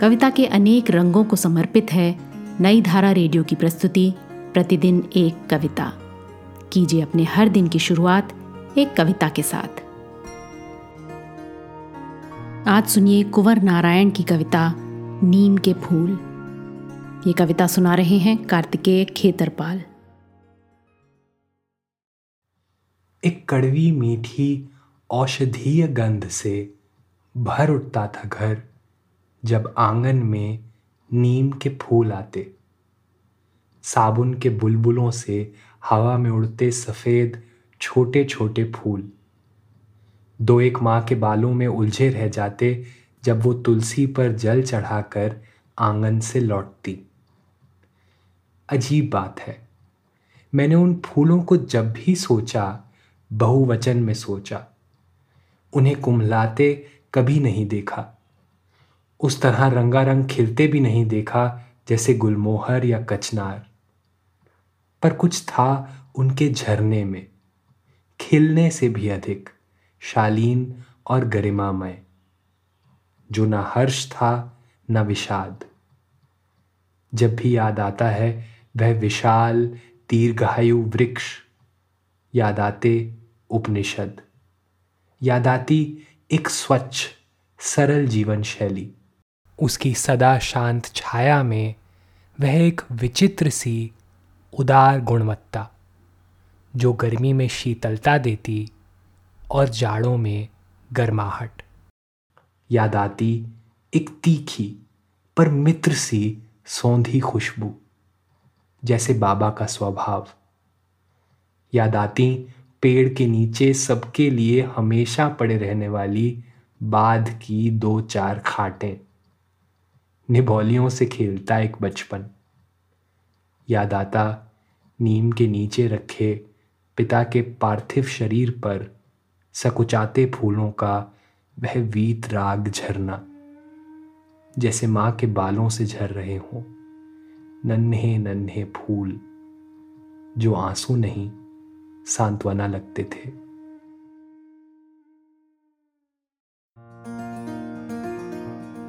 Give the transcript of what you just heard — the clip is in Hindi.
कविता के अनेक रंगों को समर्पित है नई धारा रेडियो की प्रस्तुति, प्रतिदिन एक कविता। कीजिए अपने हर दिन की शुरुआत एक कविता के साथ। आज सुनिए कुंवर नारायण की कविता, नीम के फूल। ये कविता सुना रहे हैं कार्तिकेय खेतरपाल। एक कड़वी मीठी औषधीय गंध से भर उठता था घर। जब आँगन में नीम के फूल आते, साबुन के बुलबुलों से हवा में उड़ते सफ़ेद छोटे छोटे फूल। दो एक माँ के बालों में उलझे रह जाते जब वो तुलसी पर जल चढ़ाकर आँगन से लौटती। अजीब बात है। मैंने उन फूलों को जब भी सोचा, बहुवचन में सोचा। उन्हें कुम्हलाते कभी नहीं देखा। उस तरह रंगारंग खिलते भी नहीं देखा जैसे गुलमोहर या कचनार। पर कुछ था उनके झरने में। खिलने से भी अधिक, शालीन और गरिमामय। जो ना हर्ष था, न विषाद। जब भी याद आता है, वह विशाल दीर्घायु वृक्ष। याद आते उपनिषद। याद आती एक स्वच्छ, सरल जीवन शैली उसकी सदा शांत छाया में वह एक विचित्र सी उदार गुणवत्ता, जो गर्मी में शीतलता देती और जाड़ों में गर्माहट। याद आती एक तीखी पर मित्र सी सौंधी खुशबू, जैसे बाबा का स्वभाव। याद आती पेड़ के नीचे सबके लिए हमेशा पड़े रहने वाली बाध की दो चार खाटें। निभौलियों से खेलता एक बचपन। याद आता नीम के नीचे रखे पिता के पार्थिव शरीर पर सकुचाते फूलों का वह वीत राग झरना, जैसे माँ के बालों से झर रहे हों। नन्हे नन्हे फूल, जो आँसू नहीं, सांत्वना लगते थे।